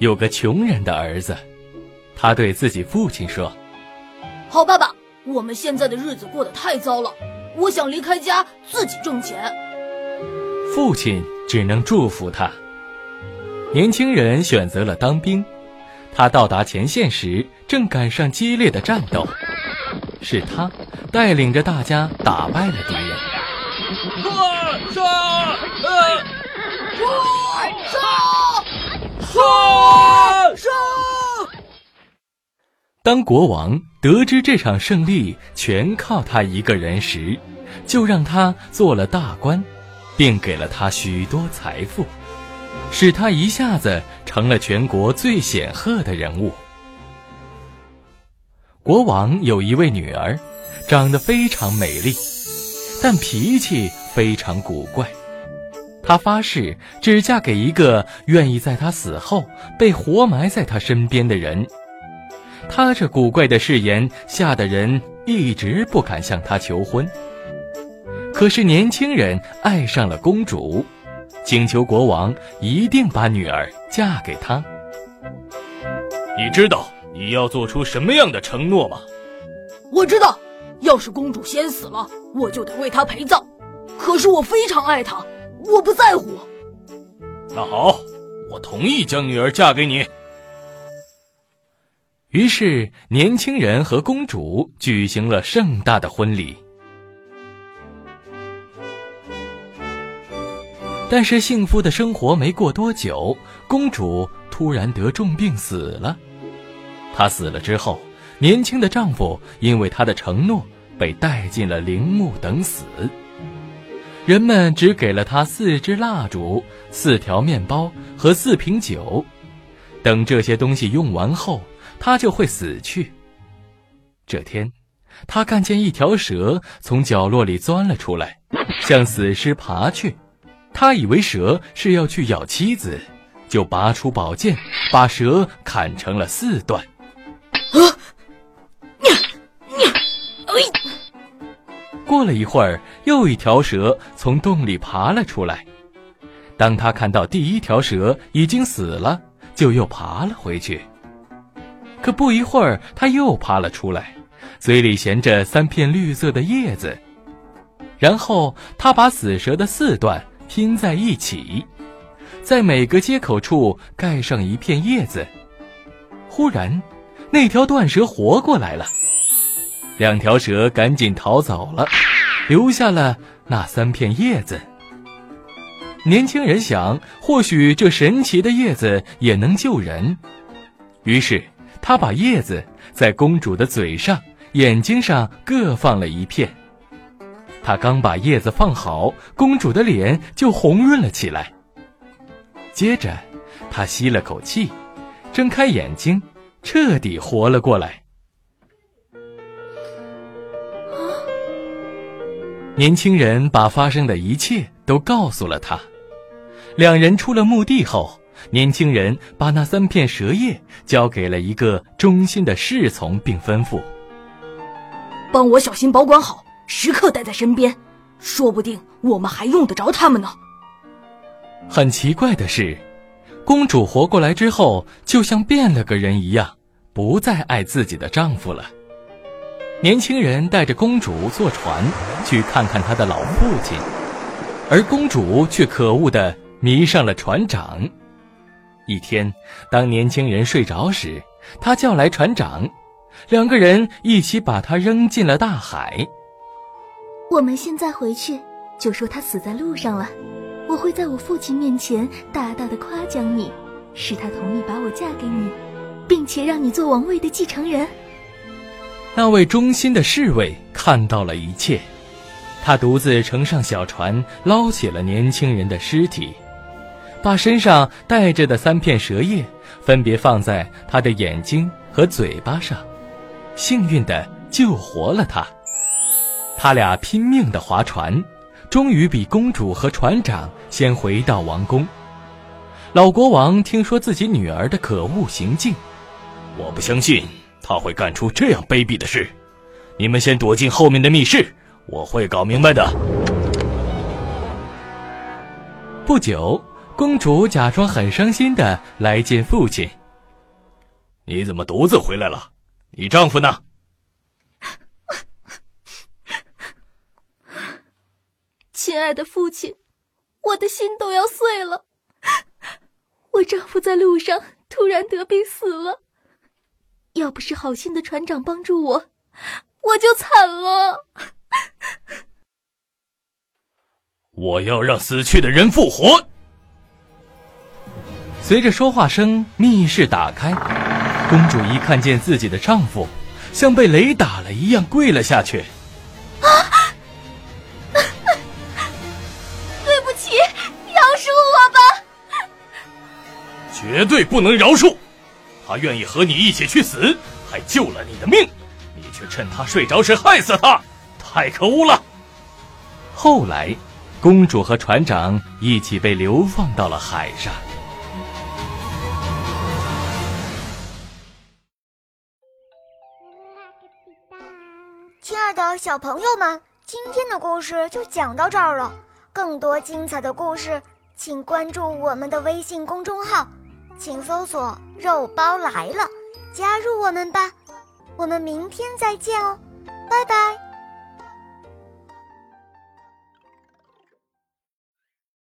有个穷人的儿子，他对自己父亲说：“好爸爸，我们现在的日子过得太糟了，我想离开家自己挣钱。”父亲只能祝福他。年轻人选择了当兵，他到达前线时正赶上激烈的战斗，是他带领着大家打败了敌人。杀！杀！杀！杀！当国王得知这场胜利全靠他一个人时，就让他做了大官，并给了他许多财富，使他一下子成了全国最显赫的人物。国王有一位女儿，长得非常美丽，但脾气非常古怪。她发誓只嫁给一个愿意在她死后被活埋在她身边的人。她这古怪的誓言吓得人一直不敢向她求婚。可是年轻人爱上了公主，请求国王一定把女儿嫁给他。你知道你要做出什么样的承诺吗？我知道，要是公主先死了，我就得为她陪葬。可是我非常爱她。我不在乎。那好，我同意将女儿嫁给你。于是，年轻人和公主举行了盛大的婚礼。但是，幸福的生活没过多久，公主突然得重病死了。她死了之后，年轻的丈夫因为她的承诺被带进了陵墓等死。人们只给了他四支蜡烛、四条面包和四瓶酒，等这些东西用完后，他就会死去。这天，他看见一条蛇从角落里钻了出来，向死尸爬去。他以为蛇是要去咬妻子，就拔出宝剑，把蛇砍成了四段。啊！过了一会儿，又一条蛇从洞里爬了出来。当他看到第一条蛇已经死了，就又爬了回去。可不一会儿，他又爬了出来，嘴里衔着三片绿色的叶子。然后他把死蛇的四段拼在一起，在每个接口处盖上一片叶子。忽然，那条断蛇活过来了。两条蛇赶紧逃走了，留下了那三片叶子。年轻人想，或许这神奇的叶子也能救人，于是他把叶子在公主的嘴上、眼睛上各放了一片。他刚把叶子放好，公主的脸就红润了起来。接着，他吸了口气，睁开眼睛，彻底活了过来。年轻人把发生的一切都告诉了他。两人出了墓地后，年轻人把那三片蛇叶交给了一个忠心的侍从，并吩咐：“帮我小心保管好，时刻带在身边，说不定我们还用得着他们呢。”很奇怪的是，公主活过来之后，就像变了个人一样，不再爱自己的丈夫了。年轻人带着公主坐船去看看他的老父亲，而公主却可恶的迷上了船长。一天，当年轻人睡着时，他叫来船长，两个人一起把他扔进了大海。我们现在回去就说他死在路上了，我会在我父亲面前大大的夸奖你，使他同意把我嫁给你，并且让你做王位的继承人。那位忠心的侍卫看到了一切，他独自乘上小船，捞起了年轻人的尸体，把身上带着的三片蛇叶分别放在他的眼睛和嘴巴上，幸运的救活了他。他俩拼命的划船，终于比公主和船长先回到王宫。老国王听说自己女儿的可恶行径，我不相信他会干出这样卑鄙的事。你们先躲进后面的密室，我会搞明白的。不久，公主假装很伤心的来见父亲。你怎么独自回来了？你丈夫呢？亲爱的父亲，我的心都要碎了。我丈夫在路上突然得病死了，要不是好心的船长帮助我，我就惨了。我要让死去的人复活。随着说话声，密室打开，公主一看见自己的丈夫，像被雷打了一样跪了下去。啊！对不起，饶恕我吧！绝对不能饶恕！他愿意和你一起去死，还救了你的命，你却趁他睡着时害死他，太可恶了！后来。公主和船长一起被流放到了海上。亲爱的小朋友们，今天的故事就讲到这儿了。更多精彩的故事，请关注我们的微信公众号，请搜索“肉包来了”，加入我们吧。我们明天再见哦，拜拜。